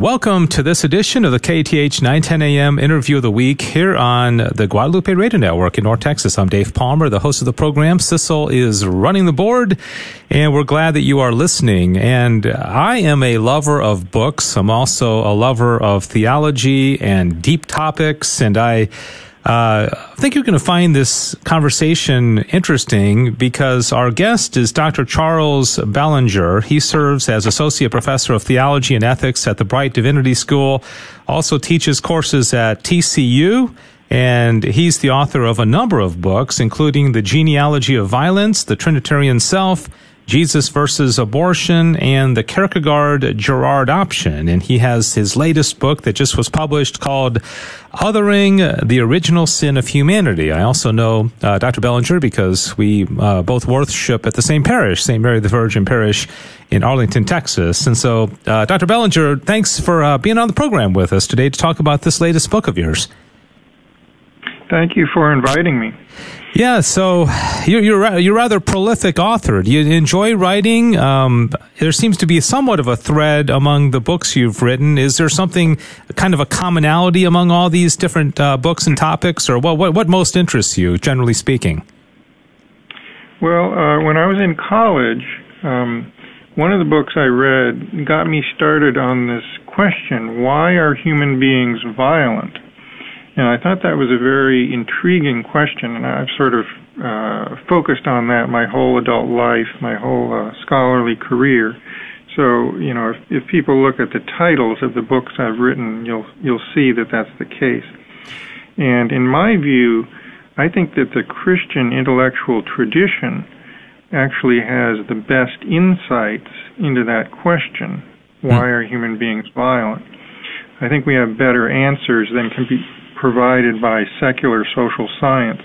Welcome to this edition of the KATH 910 AM interview of the week here on the Guadalupe Radio Network in North Texas. I'm Dave Palmer, the host of the program. Sissel is running the board and we're glad that you are listening. And I am a lover of books. I'm also a lover of theology and deep topics and I uh, I think you're going to find this conversation interesting because our guest is Dr. Charles Bellinger. He serves as Associate Professor of Theology and Ethics at the Bright Divinity School, also teaches courses at TCU, and he's the author of a number of books, including The Genealogy of Violence, The Trinitarian Self, Jesus versus Abortion and the Kierkegaard Girard Option. And he has his latest book that just was published called Othering the Original Sin of Humanity. I also know uh, Dr. Bellinger because we uh, both worship at the same parish, St. Mary the Virgin Parish in Arlington, Texas. And so, uh, Dr. Bellinger, thanks for uh, being on the program with us today to talk about this latest book of yours. Thank you for inviting me. Yeah, so you're you're, you're rather prolific author. Do you enjoy writing? Um, there seems to be somewhat of a thread among the books you've written. Is there something kind of a commonality among all these different uh, books and topics, or what, what what most interests you, generally speaking? Well, uh, when I was in college, um, one of the books I read got me started on this question: Why are human beings violent? And I thought that was a very intriguing question, and I've sort of uh, focused on that my whole adult life, my whole uh, scholarly career. So, you know, if, if people look at the titles of the books I've written, you'll you'll see that that's the case. And in my view, I think that the Christian intellectual tradition actually has the best insights into that question: Why are human beings violent? I think we have better answers than can be provided by secular social science.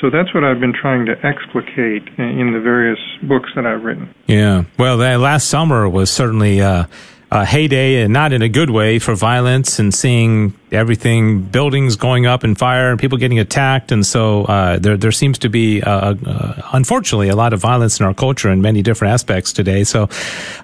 So that's what I've been trying to explicate in the various books that I've written. Yeah. Well, that last summer was certainly uh, heyday, and not in a good way, for violence and seeing everything, buildings going up in fire and people getting attacked. And so uh, there, there seems to be, uh, uh, unfortunately, a lot of violence in our culture in many different aspects today. So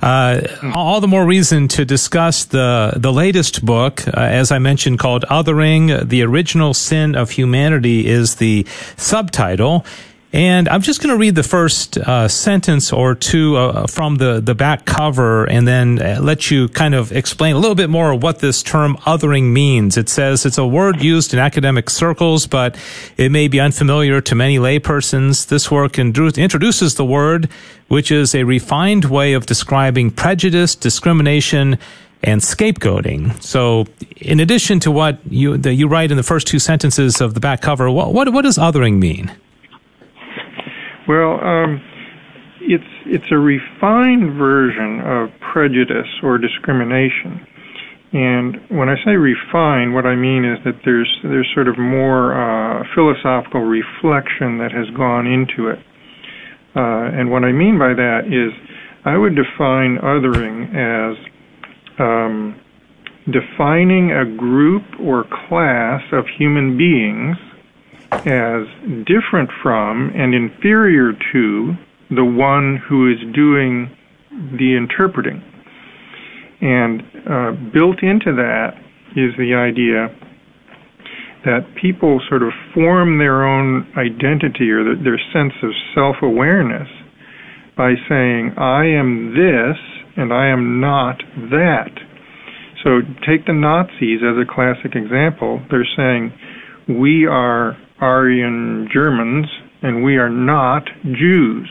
uh, all the more reason to discuss the, the latest book, uh, as I mentioned, called Othering, The Original Sin of Humanity is the subtitle. And I'm just going to read the first uh, sentence or two uh, from the, the back cover and then uh, let you kind of explain a little bit more what this term othering means. It says it's a word used in academic circles, but it may be unfamiliar to many laypersons. This work introduces the word, which is a refined way of describing prejudice, discrimination, and scapegoating. So, in addition to what you, you write in the first two sentences of the back cover, what, what, what does othering mean? Well, um, it's it's a refined version of prejudice or discrimination. And when I say refined, what I mean is that there's there's sort of more uh, philosophical reflection that has gone into it. Uh, and what I mean by that is, I would define othering as um, defining a group or class of human beings as different from and inferior to the one who is doing the interpreting. And uh, built into that is the idea that people sort of form their own identity or their sense of self awareness by saying, I am this and I am not that. So take the Nazis as a classic example. They're saying, we are Aryan Germans and we are not Jews.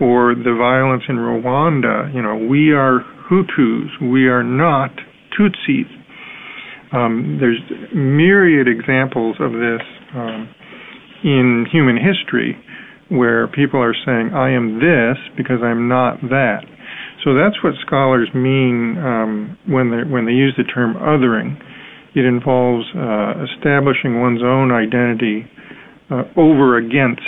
Or the violence in Rwanda, you know, we are Hutus, we are not Tutsis. Um, there's myriad examples of this um, in human history where people are saying, I am this because I'm not that. So that's what scholars mean um, when they when they use the term othering. It involves uh, establishing one's own identity uh, over against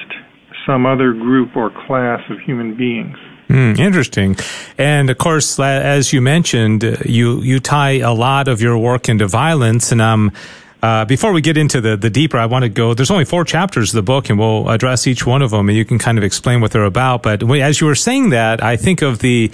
some other group or class of human beings. Mm, interesting. And of course, as you mentioned, you, you tie a lot of your work into violence. And um, uh, before we get into the, the deeper, I want to go, there's only four chapters of the book and we'll address each one of them and you can kind of explain what they're about. But as you were saying that, I think of the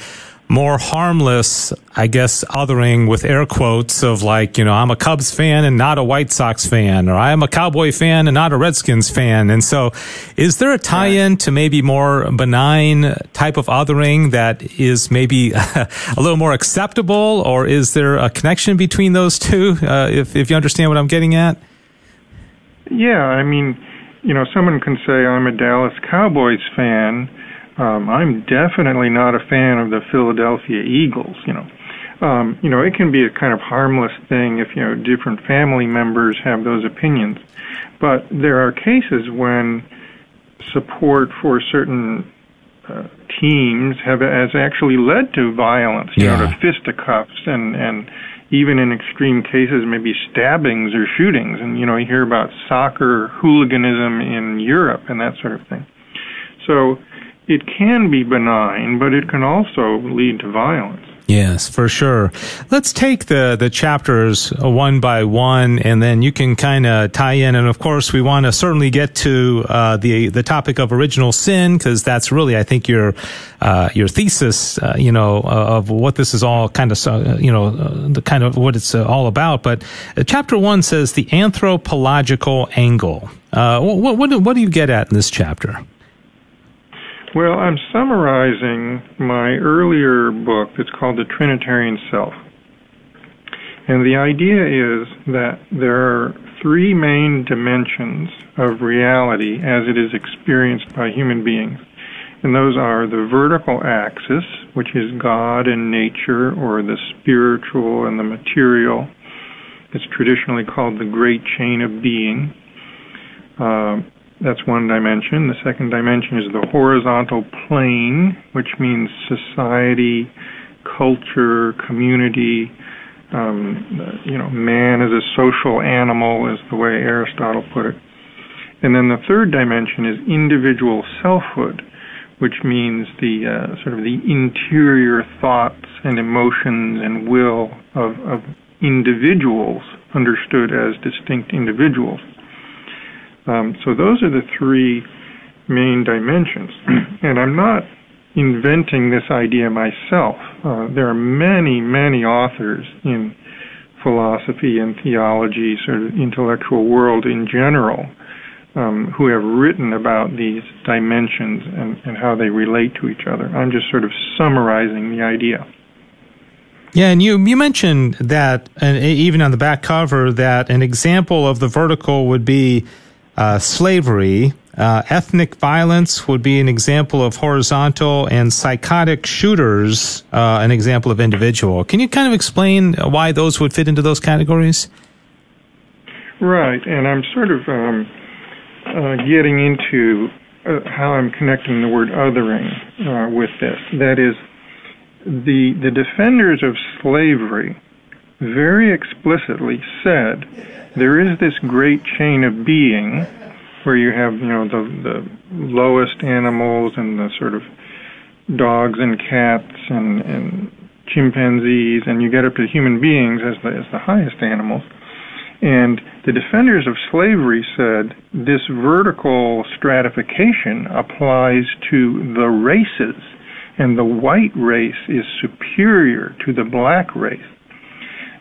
more harmless, I guess, othering with air quotes of like, you know, I'm a Cubs fan and not a White Sox fan, or I'm a Cowboy fan and not a Redskins fan. And so is there a tie in to maybe more benign type of othering that is maybe a little more acceptable, or is there a connection between those two, uh, if, if you understand what I'm getting at? Yeah, I mean, you know, someone can say, I'm a Dallas Cowboys fan um, I'm definitely not a fan of the Philadelphia Eagles. You know, um, you know, it can be a kind of harmless thing if you know different family members have those opinions, but there are cases when support for certain uh, teams have has actually led to violence, you yeah. know, to fisticuffs and and even in extreme cases, maybe stabbings or shootings. And you know, you hear about soccer hooliganism in Europe and that sort of thing. So it can be benign, but it can also lead to violence. Yes, for sure. Let's take the, the chapters one by one, and then you can kind of tie in. And of course, we want to certainly get to uh, the the topic of original sin because that's really, I think, your uh, your thesis, uh, you know, of what this is all kind of, uh, you know, uh, the kind of what it's uh, all about. But chapter one says the anthropological angle. what, what what do you get at in this chapter? Well, I'm summarizing my earlier book that's called The Trinitarian Self. And the idea is that there are three main dimensions of reality as it is experienced by human beings. And those are the vertical axis, which is God and nature, or the spiritual and the material. It's traditionally called the great chain of being. Uh, that's one dimension. The second dimension is the horizontal plane, which means society, culture, community. Um, you know, man is a social animal, is the way Aristotle put it. And then the third dimension is individual selfhood, which means the uh, sort of the interior thoughts and emotions and will of, of individuals understood as distinct individuals. Um, so those are the three main dimensions. and I'm not inventing this idea myself. Uh, there are many, many authors in philosophy and theology, sort of intellectual world in general, um, who have written about these dimensions and, and how they relate to each other. I'm just sort of summarizing the idea. Yeah, and you you mentioned that, and even on the back cover, that an example of the vertical would be uh, slavery. Uh, ethnic violence would be an example of horizontal, and psychotic shooters uh, an example of individual. Can you kind of explain why those would fit into those categories? Right, and I'm sort of um, uh, getting into uh, how I'm connecting the word othering uh, with this. That is, the the defenders of slavery very explicitly said there is this great chain of being where you have, you know, the, the lowest animals and the sort of dogs and cats and, and chimpanzees, and you get up to human beings as the, as the highest animals. And the defenders of slavery said this vertical stratification applies to the races, and the white race is superior to the black race.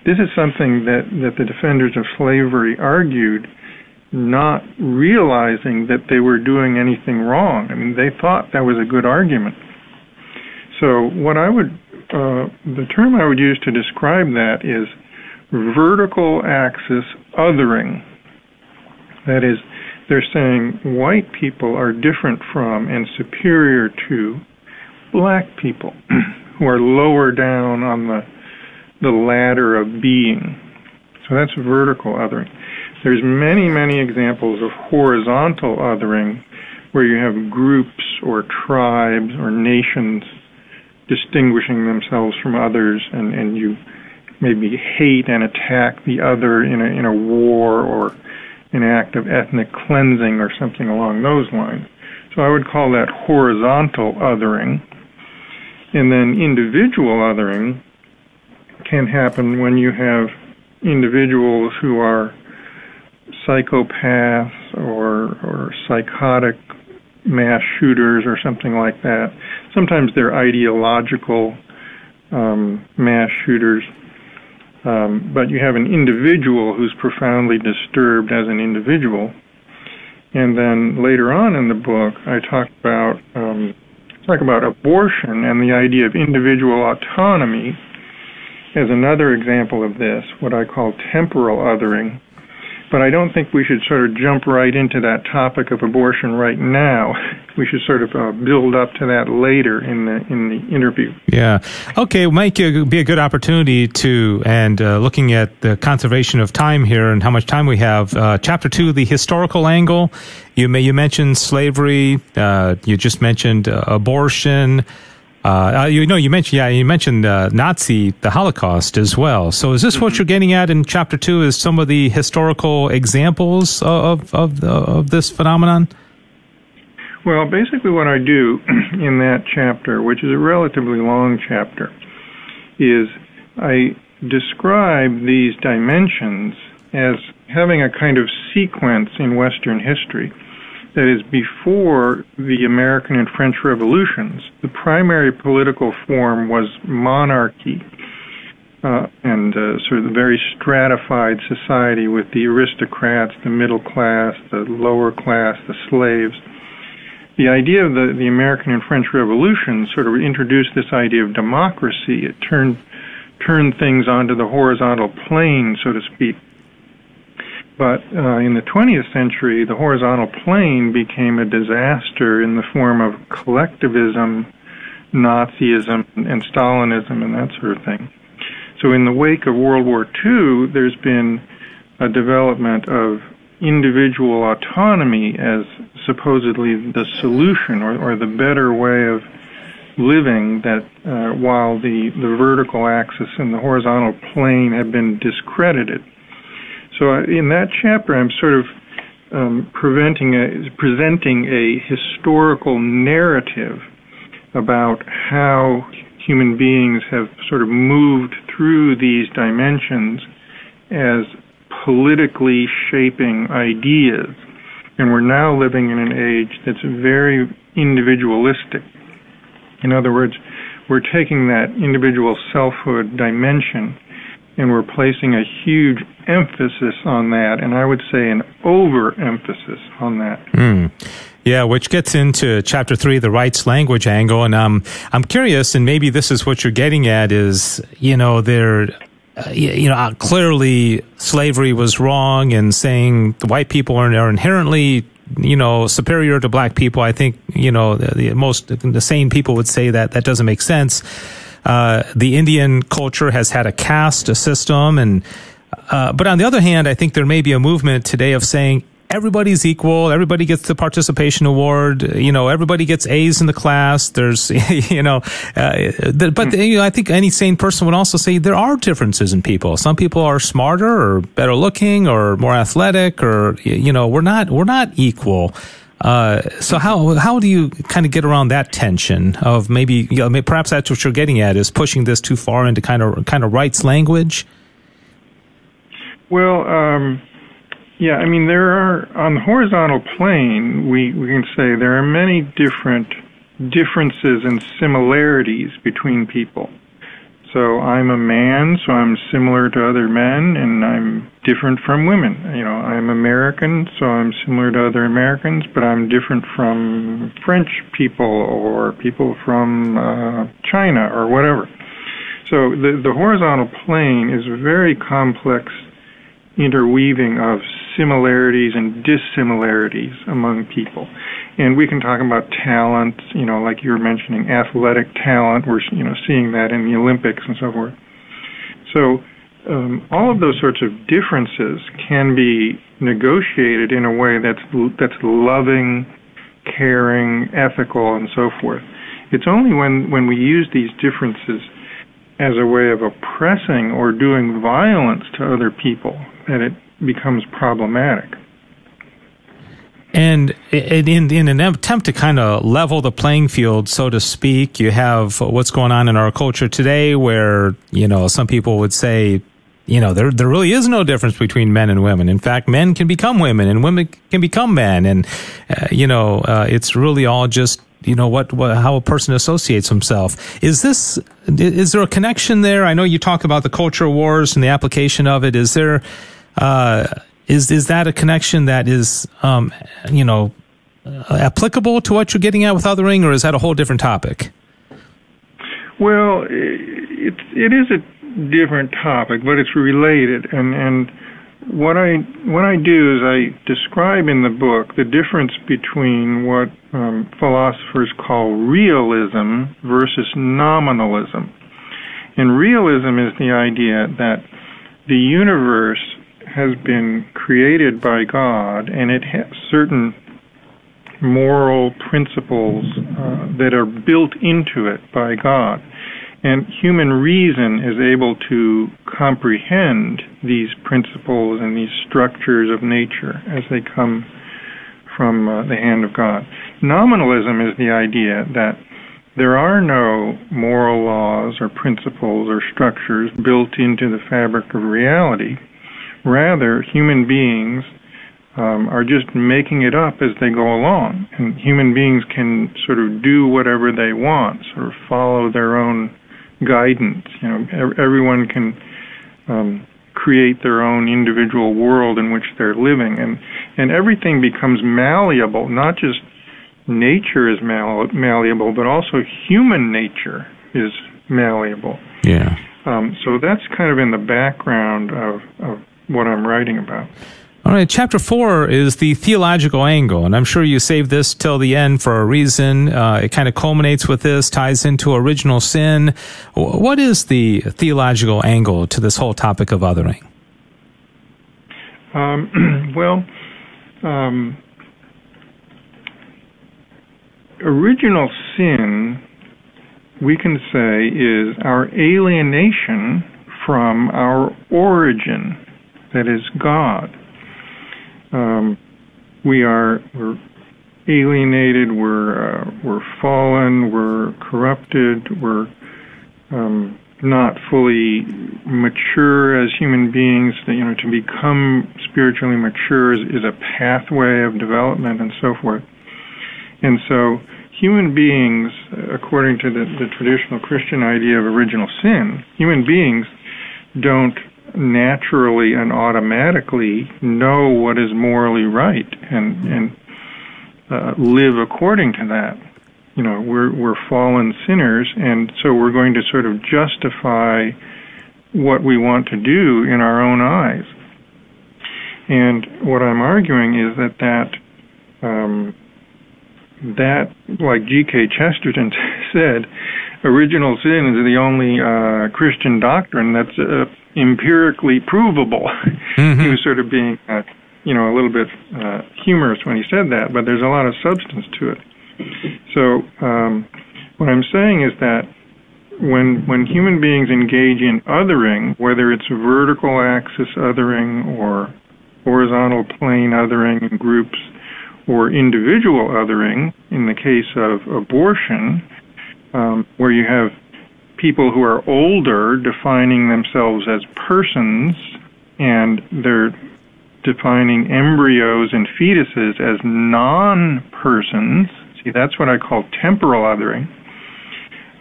This is something that, that the defenders of slavery argued, not realizing that they were doing anything wrong. I mean, they thought that was a good argument. So, what I would, uh, the term I would use to describe that is vertical axis othering. That is, they're saying white people are different from and superior to black people who are lower down on the the ladder of being. So that's vertical othering. There's many, many examples of horizontal othering where you have groups or tribes or nations distinguishing themselves from others and, and you maybe hate and attack the other in a, in a war or an act of ethnic cleansing or something along those lines. So I would call that horizontal othering. And then individual othering can happen when you have individuals who are psychopaths or or psychotic mass shooters or something like that. Sometimes they're ideological um, mass shooters. Um, but you have an individual who's profoundly disturbed as an individual. And then later on in the book, I talk about um, talk about abortion and the idea of individual autonomy as another example of this, what I call temporal othering, but I don't think we should sort of jump right into that topic of abortion right now. We should sort of uh, build up to that later in the in the interview. Yeah. Okay, It might be a good opportunity to, and uh, looking at the conservation of time here and how much time we have. Uh, chapter two, the historical angle. You may you mentioned slavery. Uh, you just mentioned uh, abortion. Uh, uh, you know, you mentioned, yeah, you mentioned uh, Nazi, the Holocaust as well. So, is this mm-hmm. what you're getting at in chapter two? Is some of the historical examples of of, of this phenomenon? Well, basically, what I do in that chapter, which is a relatively long chapter, is I describe these dimensions as having a kind of sequence in Western history that is before the American and French revolutions, the primary political form was monarchy. Uh, and uh, sort of the very stratified society with the aristocrats, the middle class, the lower class, the slaves. The idea of the, the American and French revolutions sort of introduced this idea of democracy. It turned turned things onto the horizontal plane, so to speak, but uh, in the 20th century, the horizontal plane became a disaster in the form of collectivism, Nazism, and Stalinism, and that sort of thing. So, in the wake of World War II, there's been a development of individual autonomy as supposedly the solution or, or the better way of living that uh, while the, the vertical axis and the horizontal plane have been discredited. So uh, in that chapter, I'm sort of um, preventing a, presenting a historical narrative about how human beings have sort of moved through these dimensions as politically shaping ideas. And we're now living in an age that's very individualistic. In other words, we're taking that individual selfhood dimension and we're placing a huge emphasis on that, and I would say an overemphasis on that. Mm. Yeah, which gets into chapter three, the rights language angle, and um, I'm curious, and maybe this is what you're getting at: is you know there. Uh, you know, uh, clearly slavery was wrong, and saying the white people are, are inherently you know, superior to black people. I think, you know, the, the, most, the sane people would say that that doesn't make sense. Uh, the Indian culture has had a caste a system, and uh, but on the other hand, I think there may be a movement today of saying everybody's equal. Everybody gets the participation award. You know, everybody gets A's in the class. There's, you know, uh, but you know, I think any sane person would also say there are differences in people. Some people are smarter or better looking or more athletic or, you know, we're not, we're not equal. Uh, so how how do you kind of get around that tension of maybe you know, perhaps that's what you're getting at is pushing this too far into kind of kind of rights language? Well, um, yeah, I mean there are on the horizontal plane we we can say there are many different differences and similarities between people. So I'm a man, so I'm similar to other men, and I'm different from women. You know, I'm American, so I'm similar to other Americans, but I'm different from French people or people from uh, China or whatever. So the, the horizontal plane is a very complex interweaving of similarities and dissimilarities among people. And we can talk about talent, you know, like you were mentioning, athletic talent. We're, you know, seeing that in the Olympics and so forth. So um, all of those sorts of differences can be negotiated in a way that's that's loving, caring, ethical, and so forth. It's only when when we use these differences as a way of oppressing or doing violence to other people that it becomes problematic. And in, in an attempt to kind of level the playing field, so to speak, you have what's going on in our culture today where, you know, some people would say, you know, there, there really is no difference between men and women. In fact, men can become women and women can become men. And, uh, you know, uh, it's really all just you know what, what how a person associates himself. Is this is there a connection there? I know you talk about the culture wars and the application of it. Is there uh, is is that a connection that is um, you know applicable to what you're getting at with othering, or is that a whole different topic? Well, it it is a different topic, but it's related, and and what I what I do is I describe in the book the difference between what um, philosophers call realism versus nominalism. And realism is the idea that the universe has been created by God and it has certain moral principles uh, that are built into it by God. And human reason is able to comprehend these principles and these structures of nature as they come from uh, the hand of God. Nominalism is the idea that there are no moral laws or principles or structures built into the fabric of reality. Rather, human beings um, are just making it up as they go along. And human beings can sort of do whatever they want, sort of follow their own guidance. You know, everyone can um, create their own individual world in which they're living, and and everything becomes malleable. Not just nature is mal- malleable, but also human nature is malleable. Yeah. Um, so that's kind of in the background of, of what I'm writing about. All right, chapter four is the theological angle, and I'm sure you saved this till the end for a reason. Uh, it kind of culminates with this, ties into original sin. What is the theological angle to this whole topic of othering? Um, well, um, original sin, we can say, is our alienation from our origin, that is God um, we are we're alienated, we're uh, we're fallen, we're corrupted, we're um, not fully mature as human beings. You know, to become spiritually mature is, is a pathway of development and so forth. And so, human beings, according to the, the traditional Christian idea of original sin, human beings don't naturally and automatically know what is morally right and and uh, live according to that. You know, we're we're fallen sinners, and so we're going to sort of justify what we want to do in our own eyes. And what I'm arguing is that that um, that, like G.K. Chesterton said, original sin is the only uh, Christian doctrine that's uh, empirically provable. Mm-hmm. he was sort of being, uh, you know, a little bit uh, humorous when he said that, but there's a lot of substance to it. So um, what I'm saying is that when when human beings engage in othering, whether it's vertical axis othering or horizontal plane othering in groups, or individual othering, in the case of abortion, um, where you have people who are older defining themselves as persons and they're defining embryos and fetuses as non persons. See, that's what I call temporal othering.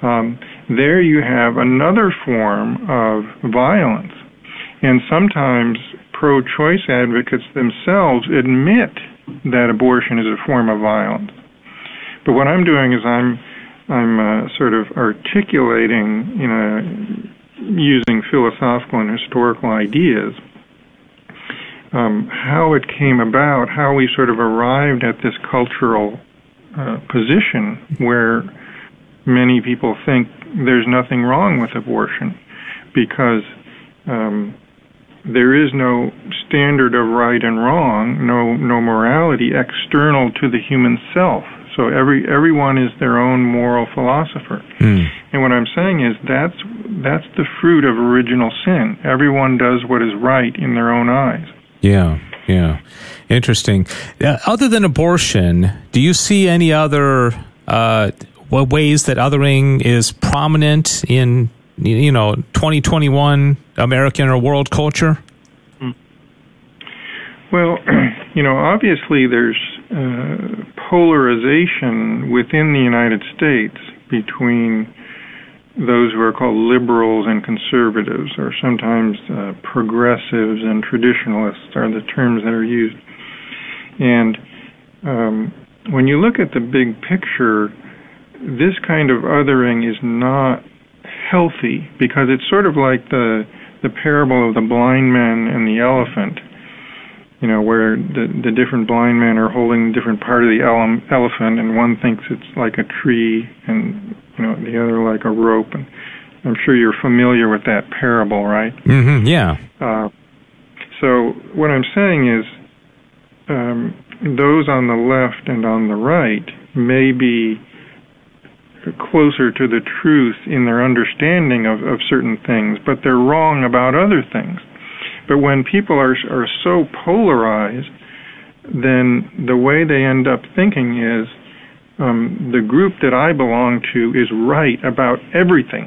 Um, there you have another form of violence. And sometimes pro choice advocates themselves admit that abortion is a form of violence. But what I'm doing is I'm I'm uh, sort of articulating, you know, using philosophical and historical ideas, um, how it came about, how we sort of arrived at this cultural uh, position where many people think there's nothing wrong with abortion because um, there is no standard of right and wrong, no no morality external to the human self. So every everyone is their own moral philosopher. Mm. And what I'm saying is that's that's the fruit of original sin. Everyone does what is right in their own eyes. Yeah, yeah, interesting. Uh, other than abortion, do you see any other uh, ways that othering is prominent in you know 2021 American or world culture? Well, you know, obviously there's uh, polarization within the United States between those who are called liberals and conservatives, or sometimes uh, progressives and traditionalists are the terms that are used. And um, when you look at the big picture, this kind of othering is not healthy because it's sort of like the the parable of the blind man and the elephant. You know, where the the different blind men are holding different part of the ele- elephant, and one thinks it's like a tree, and you know the other like a rope. And I'm sure you're familiar with that parable, right? Mm-hmm, yeah. Uh, so what I'm saying is, um, those on the left and on the right may be closer to the truth in their understanding of, of certain things, but they're wrong about other things. But when people are are so polarized, then the way they end up thinking is um, the group that I belong to is right about everything,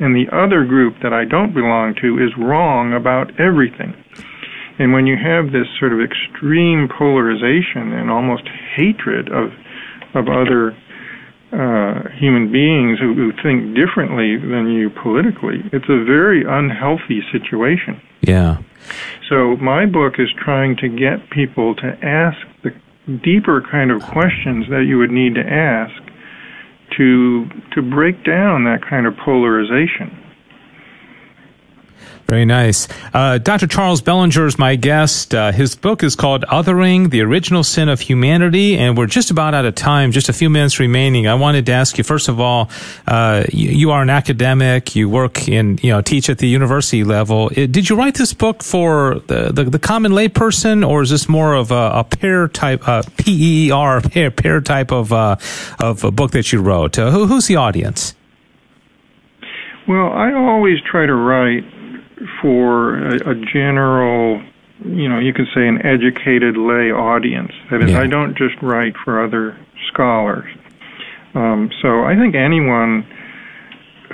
and the other group that I don't belong to is wrong about everything. And when you have this sort of extreme polarization and almost hatred of of other uh, human beings who, who think differently than you politically, it's a very unhealthy situation. Yeah. So my book is trying to get people to ask the deeper kind of questions that you would need to ask to to break down that kind of polarization. Very nice. Uh, Dr. Charles Bellinger is my guest. Uh, his book is called Othering, The Original Sin of Humanity, and we're just about out of time, just a few minutes remaining. I wanted to ask you, first of all, uh, you, you, are an academic, you work in, you know, teach at the university level. Uh, did you write this book for the, the, the common layperson, or is this more of a, a pair type, P-E-E-R, pair, pair type of, uh, of a book that you wrote? Uh, who, who's the audience? Well, I always try to write for a, a general you know, you could say an educated lay audience. That is, yeah. I don't just write for other scholars. Um, so I think anyone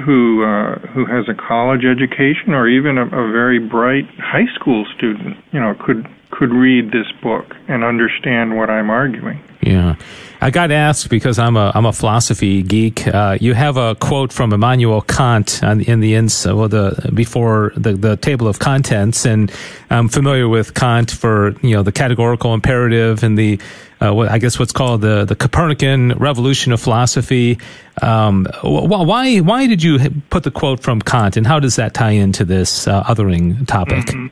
who uh, who has a college education or even a, a very bright high school student, you know, could could read this book and understand what I'm arguing. Yeah. I got asked because I'm a I'm a philosophy geek. Uh, you have a quote from Immanuel Kant on, in the ins well the before the the table of contents, and I'm familiar with Kant for you know the categorical imperative and the uh, what, I guess what's called the the Copernican revolution of philosophy. Um, why why did you put the quote from Kant, and how does that tie into this uh, othering topic? Mm-hmm.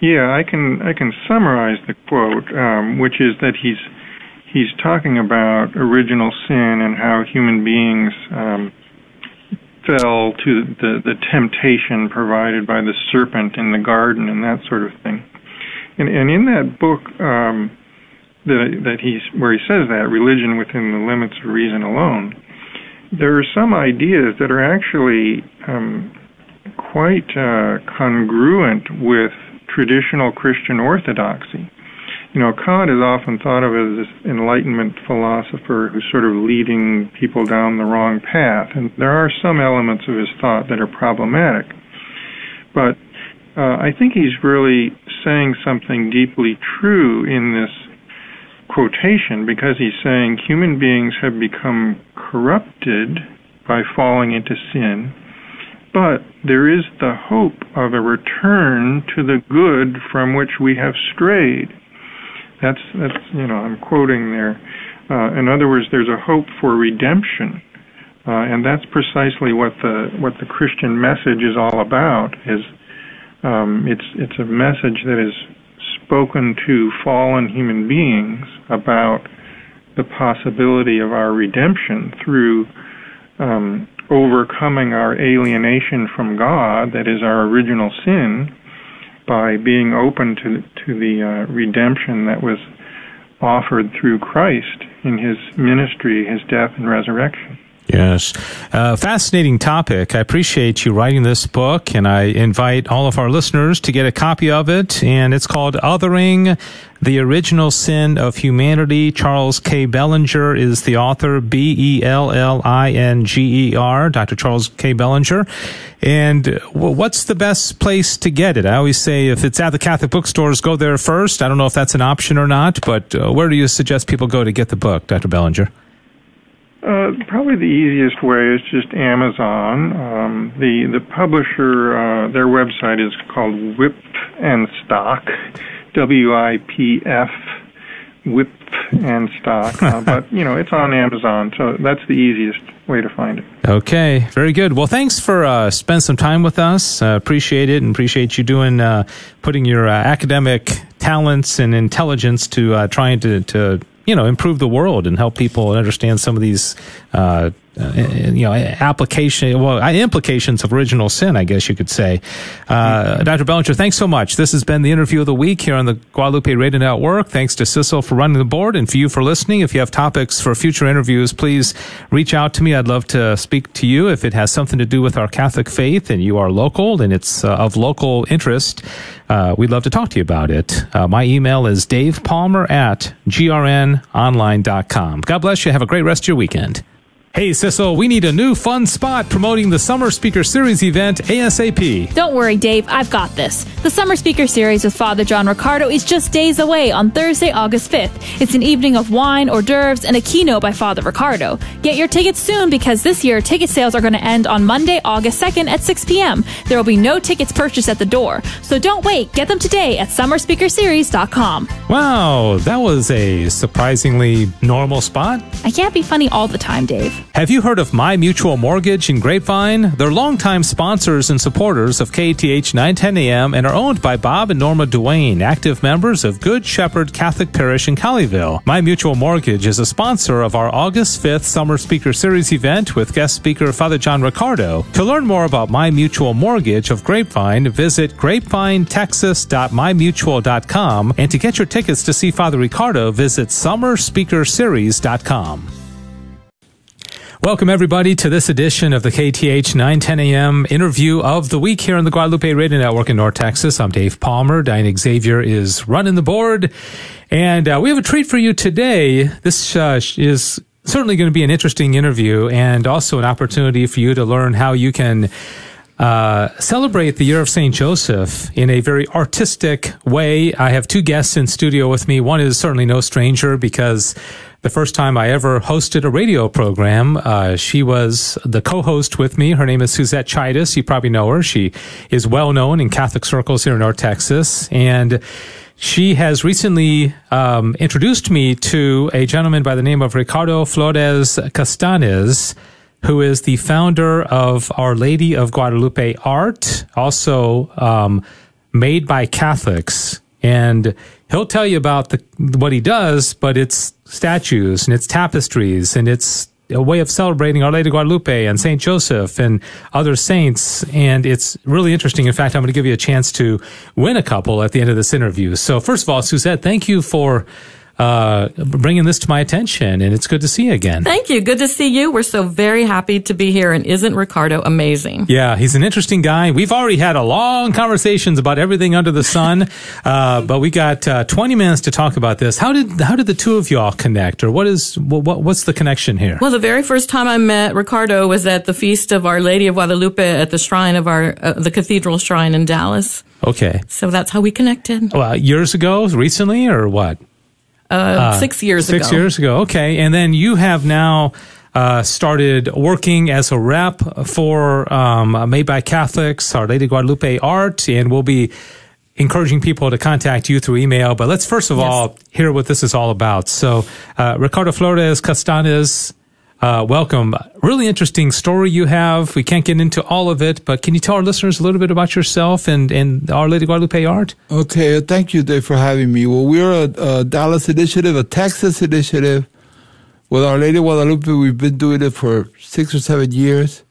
Yeah, I can I can summarize the quote, um, which is that he's he's talking about original sin and how human beings um, fell to the the temptation provided by the serpent in the garden and that sort of thing. And and in that book, um, that that he's where he says that religion within the limits of reason alone, there are some ideas that are actually um, quite uh, congruent with traditional Christian orthodoxy. You know, Kant is often thought of as this Enlightenment philosopher who's sort of leading people down the wrong path, and there are some elements of his thought that are problematic. But uh, I think he's really saying something deeply true in this quotation because he's saying human beings have become corrupted by falling into sin but there is the hope of a return to the good from which we have strayed. That's that's you know I'm quoting there. Uh, in other words, there's a hope for redemption, uh, and that's precisely what the what the Christian message is all about. Is um, it's it's a message that is spoken to fallen human beings about the possibility of our redemption through um, overcoming our alienation from God, that is our original sin, by being open to to the uh, redemption that was offered through Christ in His ministry, His death and resurrection. Yes. Uh, fascinating topic. I appreciate you writing this book, and I invite all of our listeners to get a copy of it. And it's called Othering the Original Sin of Humanity. Charles K. Bellinger is the author, B E L L I N G E R, Dr. Charles K. Bellinger. And what's the best place to get it? I always say if it's at the Catholic bookstores, go there first. I don't know if that's an option or not, but uh, where do you suggest people go to get the book, Dr. Bellinger? Uh, probably the easiest way is just Amazon. Um, the the publisher, uh, their website is called Wipf and Stock, W I P F, Wipf and Stock. Uh, but you know, it's on Amazon, so that's the easiest way to find it. Okay, very good. Well, thanks for uh, spending some time with us. Uh, appreciate it, and appreciate you doing uh, putting your uh, academic talents and intelligence to uh, trying to to you know improve the world and help people understand some of these uh, uh, you know application well implications of original sin i guess you could say uh, dr bellinger thanks so much this has been the interview of the week here on the guadalupe radio network thanks to Cecil for running the board and for you for listening if you have topics for future interviews please reach out to me i'd love to speak to you if it has something to do with our catholic faith and you are local and it's uh, of local interest uh, we'd love to talk to you about it. Uh, my email is dave palmer at grnonline.com. God bless you. Have a great rest of your weekend. Hey, Sissel, we need a new fun spot promoting the Summer Speaker Series event ASAP. Don't worry, Dave, I've got this. The Summer Speaker Series with Father John Riccardo is just days away on Thursday, August 5th. It's an evening of wine, hors d'oeuvres, and a keynote by Father Riccardo. Get your tickets soon because this year ticket sales are going to end on Monday, August 2nd at 6 p.m. There will be no tickets purchased at the door. So don't wait. Get them today at summerspeakerseries.com. Wow, that was a surprisingly normal spot. I can't be funny all the time, Dave. Have you heard of My Mutual Mortgage in Grapevine? They're longtime sponsors and supporters of KATH 910 AM and are owned by Bob and Norma Duane, active members of Good Shepherd Catholic Parish in Colleyville. My Mutual Mortgage is a sponsor of our August 5th Summer Speaker Series event with guest speaker Father John Riccardo. To learn more about My Mutual Mortgage of Grapevine, visit grapevinetexas.mymutual.com and to get your tickets to see Father Riccardo, visit summerspeakerseries.com. Welcome, everybody, to this edition of the KATH 910 AM interview of the week here on the Guadalupe Radio Network in North Texas. I'm Dave Palmer. Diane Xavier is running the board. And uh, we have a treat for you today. This uh, is certainly going to be an interesting interview and also an opportunity for you to learn how you can uh, celebrate the year of St. Joseph in a very artistic way. I have two guests in studio with me. One is certainly no stranger because the first time I ever hosted a radio program. Uh, she was the co-host with me. Her name is Suzette Chaitis. You probably know her. She is well known in Catholic circles here in North Texas, and she has recently um, introduced me to a gentleman by the name of Ricardo Flores Castanes, who is the founder of Our Lady of Guadalupe Art, also um, made by Catholics, and he'll tell you about the what he does, but it's statues and it's tapestries and it's a way of celebrating Our Lady Guadalupe and Saint Joseph and other saints. And it's really interesting. In fact, I'm going to give you a chance to win a couple at the end of this interview. So first of all, Suzette, thank you for uh, bringing this to my attention, and it's good to see you again. Thank you. Good to see you. We're so very happy to be here. And isn't Ricardo amazing? Yeah, he's an interesting guy. We've already had a long conversations about everything under the sun, uh, but we got uh, 20 minutes to talk about this. How did how did the two of y'all connect, or what is what, what's the connection here? Well, the very first time I met Ricardo was at the feast of Our Lady of Guadalupe at the shrine of our uh, the cathedral shrine in Dallas. Okay, so that's how we connected. Well, years ago, recently, or what? Uh, uh, six years six ago. Six years ago. Okay. And then you have now uh, started working as a rep for um, Made by Catholics, Our Lady Guadalupe Art, and we'll be encouraging people to contact you through email. But let's first of yes. all hear what this is all about. So, uh, Ricardo Flores Castanes, uh, welcome. Really interesting story you have. We can't get into all of it, but can you tell our listeners a little bit about yourself and, and Our Lady Guadalupe Art? Okay, uh, thank you, Dave, for having me. Well, we're a, a Dallas initiative, a Texas initiative. With Our Lady Guadalupe, we've been doing it for six or seven years.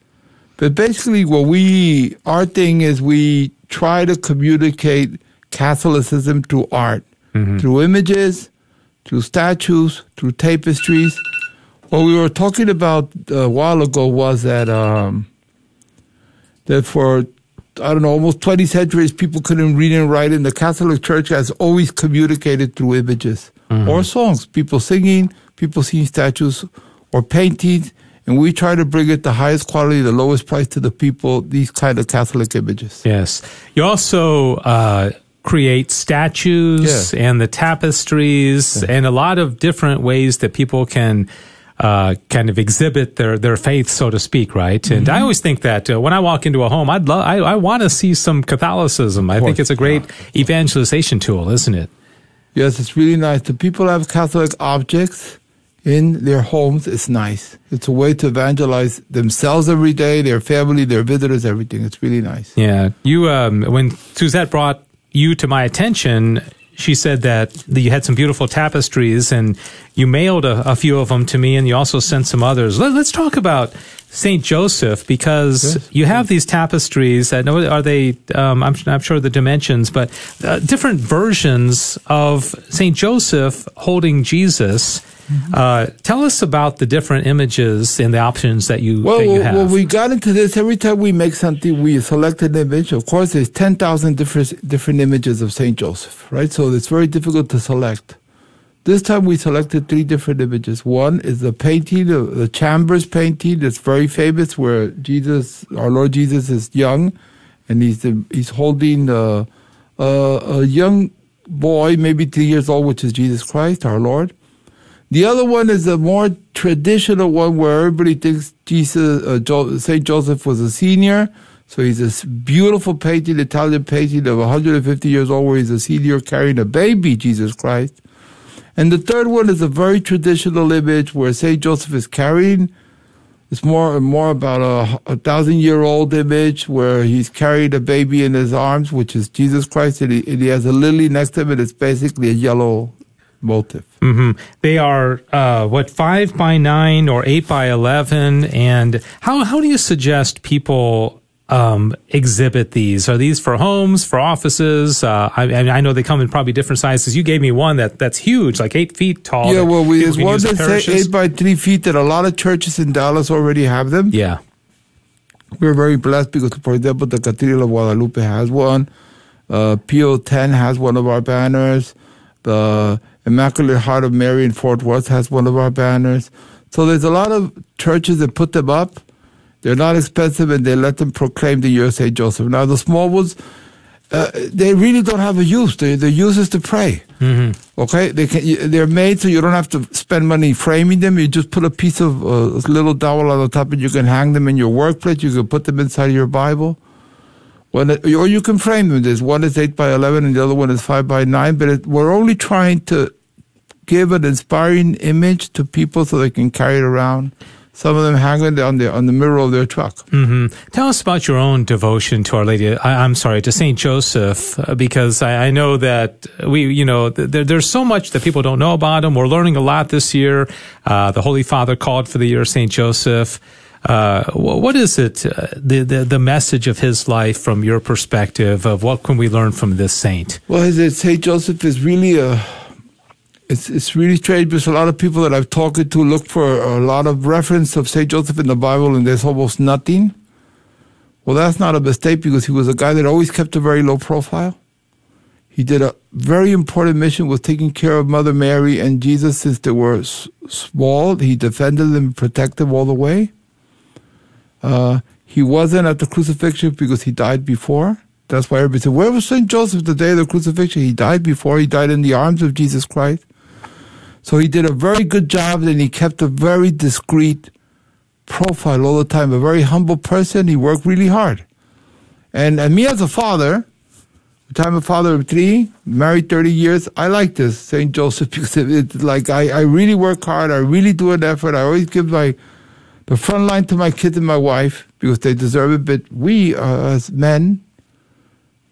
But basically, what we, our thing is we try to communicate Catholicism through art, mm-hmm. through images, through statues, through tapestries What we were talking about a while ago was that um, that for I don't know almost twenty centuries people couldn't read and write, and the Catholic Church has always communicated through images or songs, people singing, people seeing statues or paintings, and we try to bring it the highest quality, the lowest price to the people. These kind of Catholic images. Yes. You also uh, create statues Yeah. and the tapestries and a lot of different ways that people can. Uh, kind of exhibit their, their faith, so to speak, right? And Mm-hmm. I always think that uh, when I walk into a home, I'd love, I, I want to see some Catholicism. I think it's a great evangelization tool, isn't it? Yes, it's really nice. The people have Catholic objects in their homes. It's nice. It's a way to evangelize themselves every day, their family, their visitors, everything. It's really nice. Yeah. You, um, when Suzette brought you to my attention, she said that, you had some beautiful tapestries and you mailed a, a few of them to me and you also sent some others. Let, us talk about St. Joseph because Yes. you have these tapestries that are they, um, I'm not sure the dimensions, but uh, different versions of St. Joseph holding Jesus. Mm-hmm. Uh, tell us about the different images and the options that you, Well, that you have. when we got into this, every time we make something, we select an image. Of course, there's 10,000 different, different images of St. Joseph, right? So it's very difficult to select. This time we selected three different images. One is the painting, the, Chambers painting that's very famous where Jesus, our Lord Jesus is young and he's, he's holding uh, a, a young boy, maybe three years old, which is Jesus Christ, our Lord. The other one is a more traditional one where everybody thinks Jesus, uh, jo- Saint Joseph was a senior. So he's this beautiful painting, Italian painting of 150 years old, where he's a senior carrying a baby, Jesus Christ. And the third one is a very traditional image where Saint Joseph is carrying. It's more more about a, a thousand year old image where he's carried a baby in his arms, which is Jesus Christ, and he, and he has a lily next to him, and it's basically a yellow motif. hmm They are uh, what five by nine or eight by eleven, and how how do you suggest people um, exhibit these? Are these for homes, for offices? Uh, I, I I know they come in probably different sizes. You gave me one that that's huge, like eight feet tall. Yeah, well, we, there's one that's eight by three feet that a lot of churches in Dallas already have them. yeah, We're very blessed because, for example, the Cathedral of Guadalupe has one. Uh, Pio 10 has one of our banners. The Immaculate Heart of Mary in Fort Worth has one of our banners. So there's a lot of churches that put them up. They're not expensive and they let them proclaim the year of St. Joseph. Now, the small ones, uh, they really don't have a use. They, the use is to pray. Mm-hmm. Okay, they can, they're made so you don't have to spend money framing them. You just put a piece of uh, little dowel on the top, and you can hang them in your workplace. You can put them inside your Bible. Or you can frame them. There's one is eight by eleven, and the other one is five by nine. But it, we're only trying to give an inspiring image to people so they can carry it around. Some of them hanging on the on the mirror of their truck. hmm Tell us about your own devotion to Our Lady. I, I'm sorry to Saint Joseph, uh, because I, I know that we, you know, th- there, there's so much that people don't know about him. We're learning a lot this year. Uh, the Holy Father called for the year of Saint Joseph. Uh, what is it? Uh, the, the the message of his life from your perspective of what can we learn from this saint? Well, Saint Joseph is really a. It's it's really strange because a lot of people that I've talked to look for a lot of reference of Saint Joseph in the Bible, and there's almost nothing. Well, that's not a mistake because he was a guy that always kept a very low profile. He did a very important mission with taking care of Mother Mary and Jesus since they were small. He defended them protected them all the way. Uh, he wasn't at the crucifixion because he died before. That's why everybody said, Where was St. Joseph the day of the crucifixion? He died before. He died in the arms of Jesus Christ. So he did a very good job and he kept a very discreet profile all the time, a very humble person. He worked really hard. And, and me as a father, I'm a father of three, married 30 years, I like this, St. Joseph, because it's like I, I really work hard. I really do an effort. I always give my the front line to my kids and my wife because they deserve it. But we, uh, as men,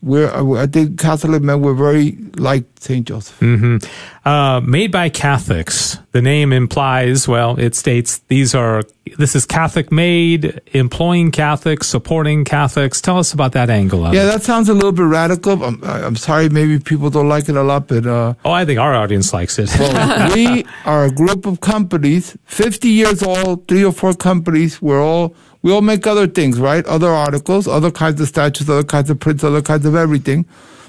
we're, uh, I think Catholic men, we're very like St. Joseph. hmm Uh, made by Catholics. The name implies, well, it states these are, this is Catholic made, employing Catholics, supporting Catholics. Tell us about that angle of Yeah, it. that sounds a little bit radical. I'm, I'm sorry, maybe people don't like it a lot, but uh, Oh, I think our audience likes it. well, we are a group of companies, 50 years old, three or four companies. We're all, we all make other things, right? Other articles, other kinds of statues, other kinds of prints, other kinds of everything.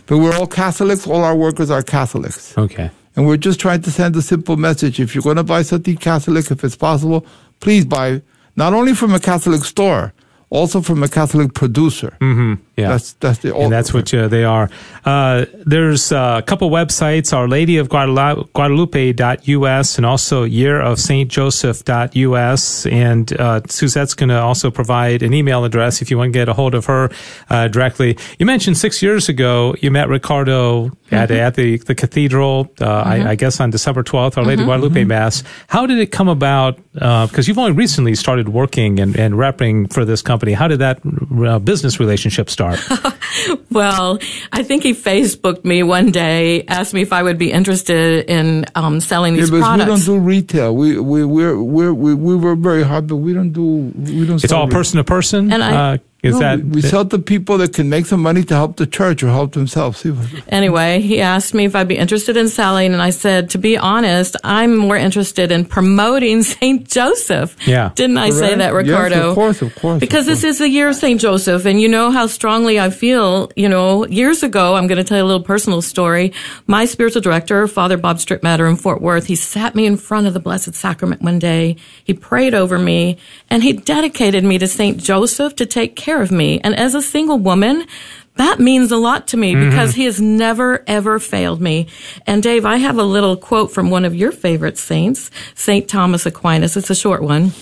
But we're all Catholics. All our workers are Catholics. okay. And we're just trying to send a simple message. If you're going to buy something Catholic, if it's possible, please buy not only from a Catholic store, also from a Catholic producer. hmm Yeah. That's that's the and that's what uh, they are. Uh, there's uh, a couple websites, Our Lady of Guadalupe, Guadalupe.us and also Year of Saint Joseph.us. And uh, Suzette's going to also provide an email address if you want to get a hold of her uh, directly. You mentioned six years ago you met Ricardo at, at the, the cathedral, uh, I, I guess on December 12th, Our Lady of Guadalupe Mass. How did it come about? Because you've only recently started working and, and repping for this company. How did that uh, business relationship start? Well, I think he Facebooked me one day, asked me if I would be interested in um, selling Yeah, these but we don't do retail. We we we're, we're, we we work very hard, but we don't do we don't. It's sell all person to person. And I- uh, is No, that we, we sell to people that can make some money to help the church or help themselves. Anyway, he asked me if I'd be interested in selling, and I said, to be honest, I'm more interested in promoting St. Joseph. Yeah. Didn't I say Correct? that, Yes, Ricardo? of course, of course, Because of this is the year of St. Joseph, and you know how strongly I feel. You know, years ago, I'm going to tell you a little personal story. My spiritual director, Father Bob Strittmatter in Fort Worth, he sat me in front of the Blessed Sacrament one day. He prayed over me, and he dedicated me to St. Joseph to take care of me. And as a single woman, that means a lot to me mm-hmm. because he has never ever failed me. And Dave, I have a little quote from one of your favorite saints, St. Thomas Aquinas. It's a short one.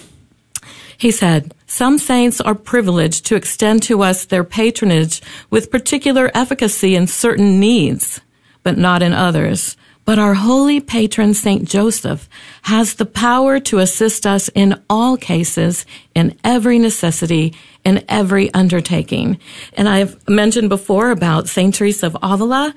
He said, Some saints are privileged to extend to us their patronage with particular efficacy in certain needs, but not in others. But our holy patron Saint Joseph has the power to assist us in all cases, in every necessity, in every undertaking. And I've mentioned before about Saint Teresa of Avila.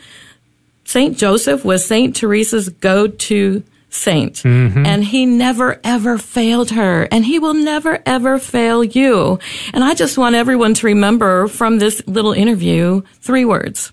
Saint Joseph was Saint Teresa's go-to saint, mm-hmm. and he never ever failed her, and he will never ever fail you. And I just want everyone to remember from this little interview three words: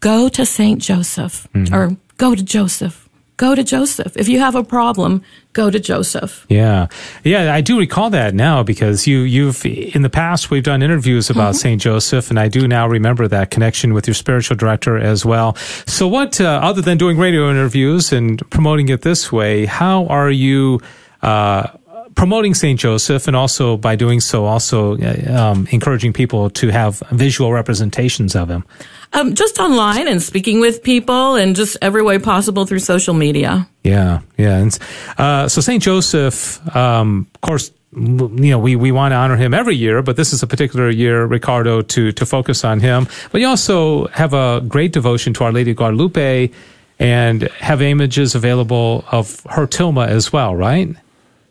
go to Saint Joseph, mm-hmm. or go to Joseph. Go to Joseph. If you have a problem, go to Joseph. Yeah, yeah, I do recall that now because you you've in the past we've done interviews about Saint Joseph, and I do now remember that connection with your spiritual director as well. So, what uh, other than doing radio interviews and promoting it this way, how are you? Uh, Promoting St. Joseph and also by doing so, also uh, um, encouraging people to have visual representations of him. Um, just online and speaking with people and just every way possible through social media. Yeah, yeah. And, uh, so St. Joseph, um, of course, you know, we, we want to honor him every year, but this is a particular year, Ricardo, to, to focus on him. But you also have a great devotion to Our Lady of Guadalupe and have images available of her tilma as well, right?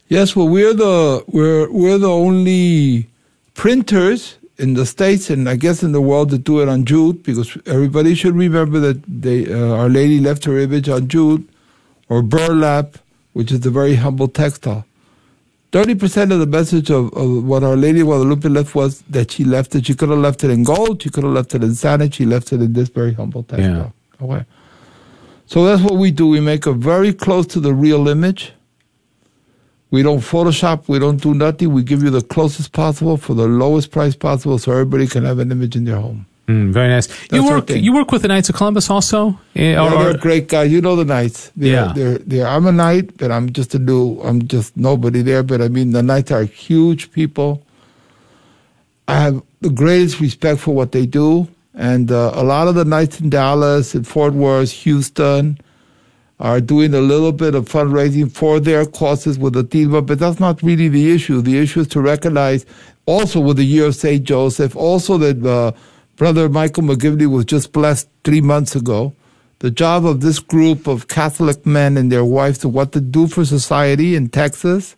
Yes, well, we're the we're we're the only printers in the states and I guess in the world that do it on jute because everybody should remember that they uh, Our Lady left her image on jute or burlap, which is a very humble textile. Thirty percent of the message of, of what Our Lady Guadalupe left was that she left it. She could have left it in gold. She could have left it in sandal. She left it in this very humble textile. Yeah. Okay. So that's what we do. We make it very close to the real image. We don't Photoshop. We don't do nothing. We give you the closest possible for the lowest price possible, so everybody can have an image in their home. Mm, very nice. You That's our work you work with the Knights of Columbus also? Eh, Yeah, or- they're great guys. You know the Knights. They're, Yeah. They're, they're, I'm a Knight, but I'm just a new. I'm just nobody there. But I mean, the Knights are huge people. I have the greatest respect for what they do, and uh, a lot of the Knights in Dallas and Fort Worth, Houston, are doing a little bit of fundraising for their causes with the theme, but that's not really the issue. The issue is to recognize also with the year of St. Joseph, also that uh, Brother Michael McGivney was just blessed three months ago. The job of this group of Catholic men and their wives to what to do for society in Texas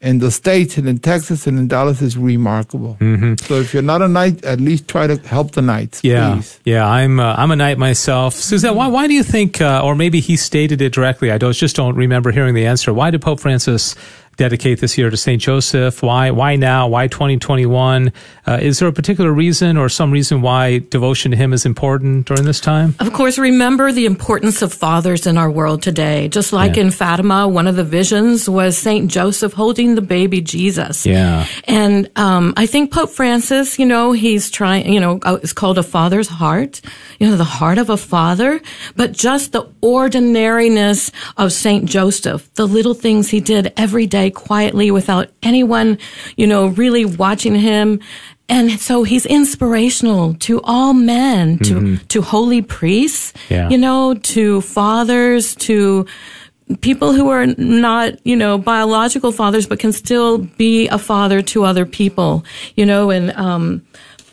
in the states and in Texas and in Dallas is remarkable. Mm-hmm. So if you're not a knight, at least try to help the knights. Yeah, please. yeah. I'm uh, I'm a knight myself. Suzette, why why do you think, uh, or maybe he stated it directly? I don't, just don't remember hearing the answer. Why did Pope Francis dedicate this year to Saint Joseph? Why why now? Why 2021? Uh, is there a particular reason or some reason why devotion to him is important during this time? Of course, remember the importance of fathers in our world today. Just like Yeah. in Fatima, one of the visions was Saint Joseph holding the baby Jesus. Yeah. And um, I think Pope Francis, you know, he's trying, you know, uh, it's called a father's heart, you know, the heart of a father, but just the ordinariness of Saint Joseph, the little things he did every day quietly without anyone, you know, really watching him. And so he's inspirational to all men, to, to holy priests, Yeah. you know, to fathers, to people who are not, you know, biological fathers, but can still be a father to other people, you know, and, um,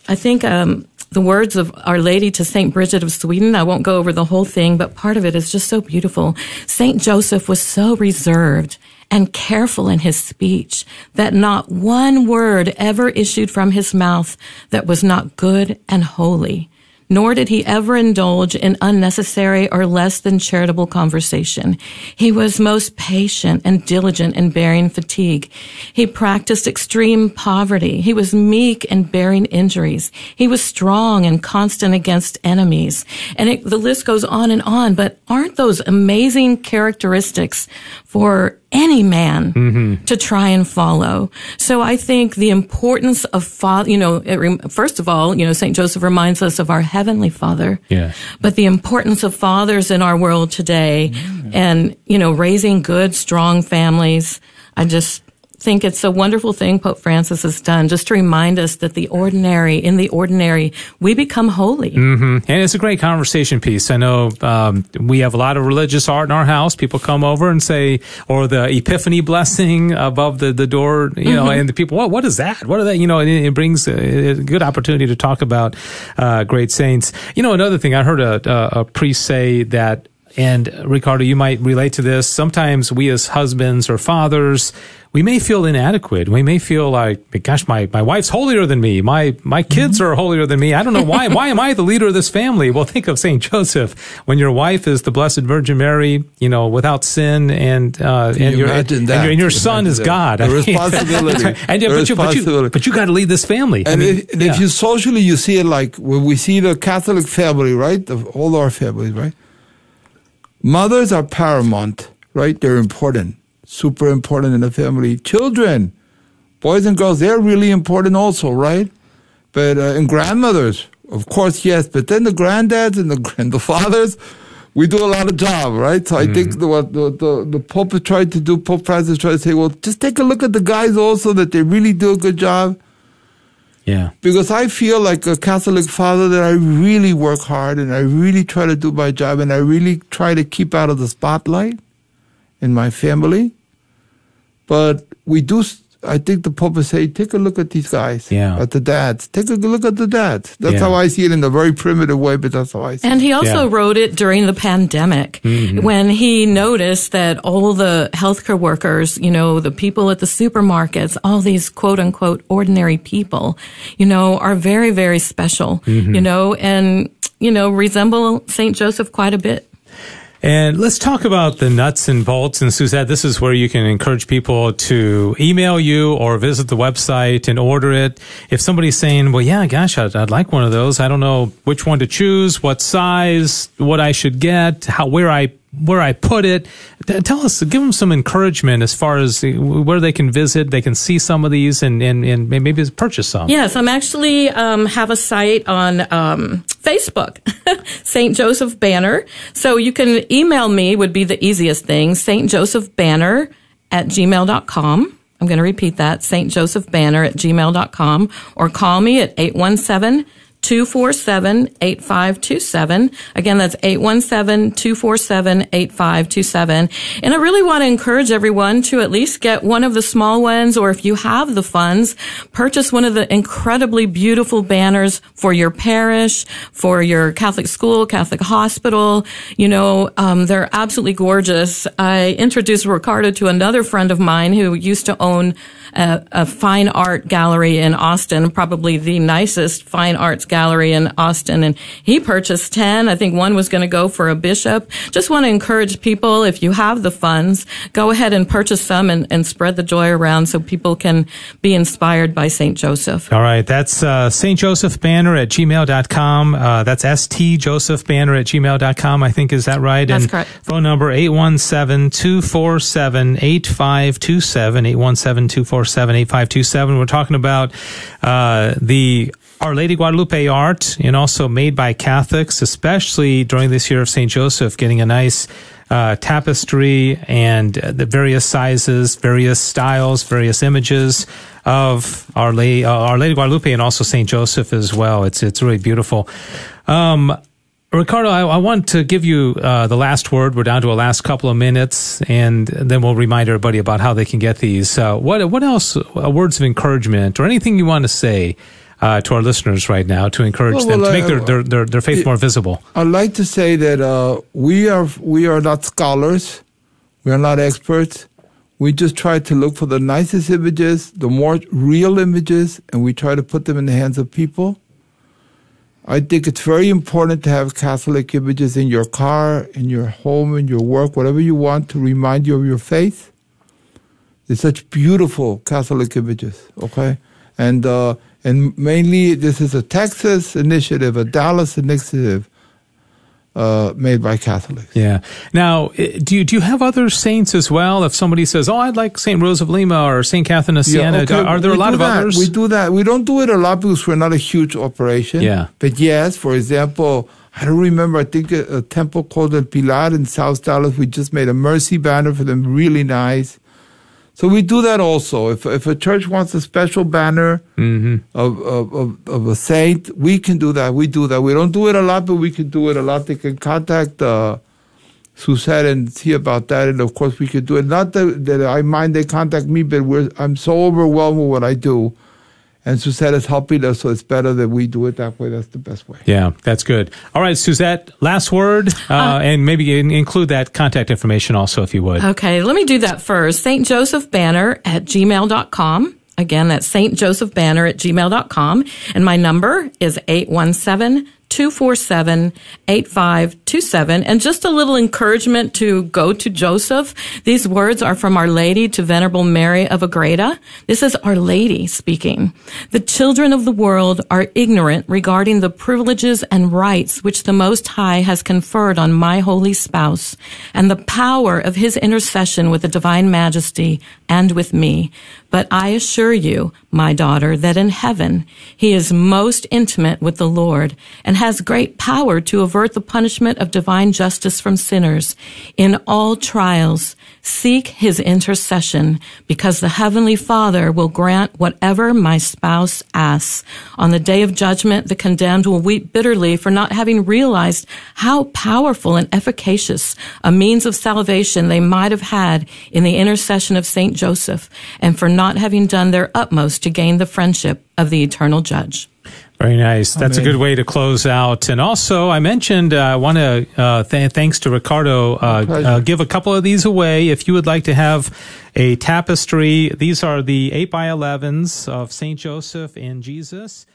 I think, um, the words of Our Lady to Saint Bridget of Sweden, I won't go over the whole thing, but part of it is just so beautiful. Saint Joseph was so reserved and careful in his speech that not one word ever issued from his mouth that was not good and holy nor did he ever indulge in unnecessary or less than charitable conversation. He was most patient and diligent in bearing fatigue. He practiced extreme poverty. He was meek in bearing injuries. He was strong and constant against enemies. And it, the list goes on and on, but aren't those amazing characteristics for any man mm-hmm. to try and follow. So I think the importance of father, you know, it rem- first of all, you know, St. Joseph reminds us of our heavenly father. Yes. But the importance of fathers in our world today mm. and, you know, raising good, strong families. I just think it's a wonderful thing Pope Francis has done just to remind us that the ordinary, in the ordinary, we become holy. And it's a great conversation piece. I know um, we have a lot of religious art in our house. People come over and say, or the Epiphany blessing above the, the door, you know, and the people, what what is that? What are that? You know, it, it brings a, a good opportunity to talk about uh, great saints. You know, another thing I heard a, a, a priest say that. And Ricardo, you might relate to this. Sometimes we as husbands or fathers, we may feel inadequate. We may feel like, gosh, my, my wife's holier than me. My, my kids are holier than me. I don't know why. why am I the leader of this family? Well, think of St. Joseph. When your wife is the Blessed Virgin Mary, you know, without sin and, uh, and you your, and your, and your son is that. God. The responsibility. and, yeah, The but, you, but, you, but you got to lead this family. I And, mean, if, and if you socially, you see it like when we see the Catholic family, right? The, all our families, right? Mothers are paramount, right? They're important, super important in the family. Children, boys and girls, they're really important also, right? But uh, and grandmothers, of course, yes. But then the granddads and the and the fathers, we do a lot of job, right? So I think the, what the, the the Pope tried to do, Pope Francis tried to say, well, just take a look at the guys also that they really do a good job yeah. because I feel like a Catholic father that I really work hard and I really try to do my job and I really try to keep out of the spotlight in my family. But we do, I think the Pope would say, take a look at these guys, Yeah. at the dads. Take a look at the dads. That's Yeah. how I see it in a very primitive way, but that's how I see And it. he also Yeah. wrote it during the pandemic mm-hmm. when he noticed that all the healthcare workers, you know, the people at the supermarkets, all these quote unquote ordinary people, you know, are very, very special, mm-hmm. you know, and, you know, resemble St. Joseph quite a bit. And let's talk about the nuts and bolts. And Suzette, this is where you can encourage people to email you or visit the website and order it. If somebody's saying, well, yeah, gosh, I'd, I'd like one of those. I don't know which one to choose, what size, what I should get, how, where I, where I put it. Tell us, give them some encouragement as far as where they can visit. They can see some of these and, and, and maybe purchase some. Yes, I'm actually um, have a site on um, Facebook, St. Joseph Banner. So you can email me would be the easiest thing, St. Joseph Banner at gmail.com. I'm going to repeat that, St. Joseph Banner at gmail.com or call me at 817 247 8527. Again, that's 817 247 8527. And I really want to encourage everyone to at least get one of the small ones, or if you have the funds, purchase one of the incredibly beautiful banners for your parish, for your Catholic school, Catholic hospital. You know, um, they're absolutely gorgeous. I introduced Ricardo to another friend of mine who used to own a, a, fine art gallery in Austin, probably the nicest fine arts gallery in Austin. And he purchased 10. I think one was going to go for a bishop. Just want to encourage people, if you have the funds, go ahead and purchase some and, and spread the joy around so people can be inspired by St. Joseph. All right. That's uh, St. Joseph Banner at gmail.com. Uh, that's St. Joseph Banner at gmail.com, I think. Is that right? That's and correct. Phone number 817 247 8527. 817 247 8527. We're talking about uh, the our Lady Guadalupe art and also made by Catholics, especially during this year of St. Joseph, getting a nice uh, tapestry and uh, the various sizes, various styles, various images of Our Lady, uh, Our Lady Guadalupe and also St. Joseph as well. It's, it's really beautiful. Um, Ricardo, I, I, want to give you uh, the last word. We're down to a last couple of minutes, and then we'll remind everybody about how they can get these. Uh, what what else? Uh, words of encouragement or anything you want to say uh, to our listeners right now to encourage well, them well, to make their, their, their, their, faith it, more visible? I'd like to say that uh, we are we are not scholars, we are not experts. We just try to look for the nicest images, the more real images, and we try to put them in the hands of people I think it's very important to have Catholic images in your car, in your home, in your work, whatever you want to remind you of your faith. There's such beautiful Catholic images, okay? And uh, and mainly this is a Texas initiative, a Dallas initiative uh, made by Catholics. Yeah. Now, do you do you have other saints as well? If somebody says, "Oh, I'd like Saint Rose of Lima or Saint Catherine of Siena," yeah, okay. are there we a lot of that. others? We do that. We don't do it a lot because we're not a huge operation. Yeah. But yes, for example, I don't remember. I think a, a temple called El Pilar in South Dallas. We just made a mercy banner for them, really nice. So we do that also. If if a church wants a special banner mm-hmm. of, of, of a saint, we can do that. We do that. We don't do it a lot, but we can do it a lot. They can contact uh, Suzette and see about that, and of course we could do it. Not that, that I mind they contact me, but I'm so overwhelmed with what I do and Suzette is helping us, so it's better that we do it that way. That's the best way. Yeah, that's good. All right, Suzette, last word, uh, uh, and maybe include that contact information also, if you would. Okay, let me do that first. St. Joseph Banner at gmail.com. Again, that's St. Joseph Banner at gmail.com. And my number is 817 247 8527. And just a little encouragement to go to Joseph. These words are from Our Lady to Venerable Mary of Agreda. This is Our Lady speaking. The children of the world are ignorant regarding the privileges and rights which the Most High has conferred on my holy spouse and the power of his intercession with the divine majesty and with me. But I assure you, my daughter, that in heaven he is most intimate with the Lord and has great power to avert the punishment of divine justice from sinners. In all trials, seek his intercession because the heavenly Father will grant whatever my spouse asks. On the day of judgment, the condemned will weep bitterly for not having realized how powerful and efficacious a means of salvation they might have had in the intercession of Saint Joseph and for not having done their utmost to gain the friendship of the eternal judge. Very nice. That's Amen. a good way to close out. And also, I mentioned uh, I want to uh, th- thanks to Ricardo uh, uh, give a couple of these away. If you would like to have a tapestry, these are the eight by elevens of Saint Joseph and Jesus.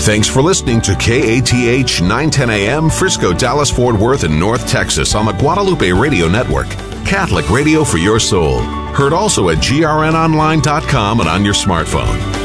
Thanks for listening to KATH 910 AM Frisco, Dallas, Fort Worth, and North Texas on the Guadalupe Radio Network. Catholic radio for your soul. Heard also at grnonline.com and on your smartphone.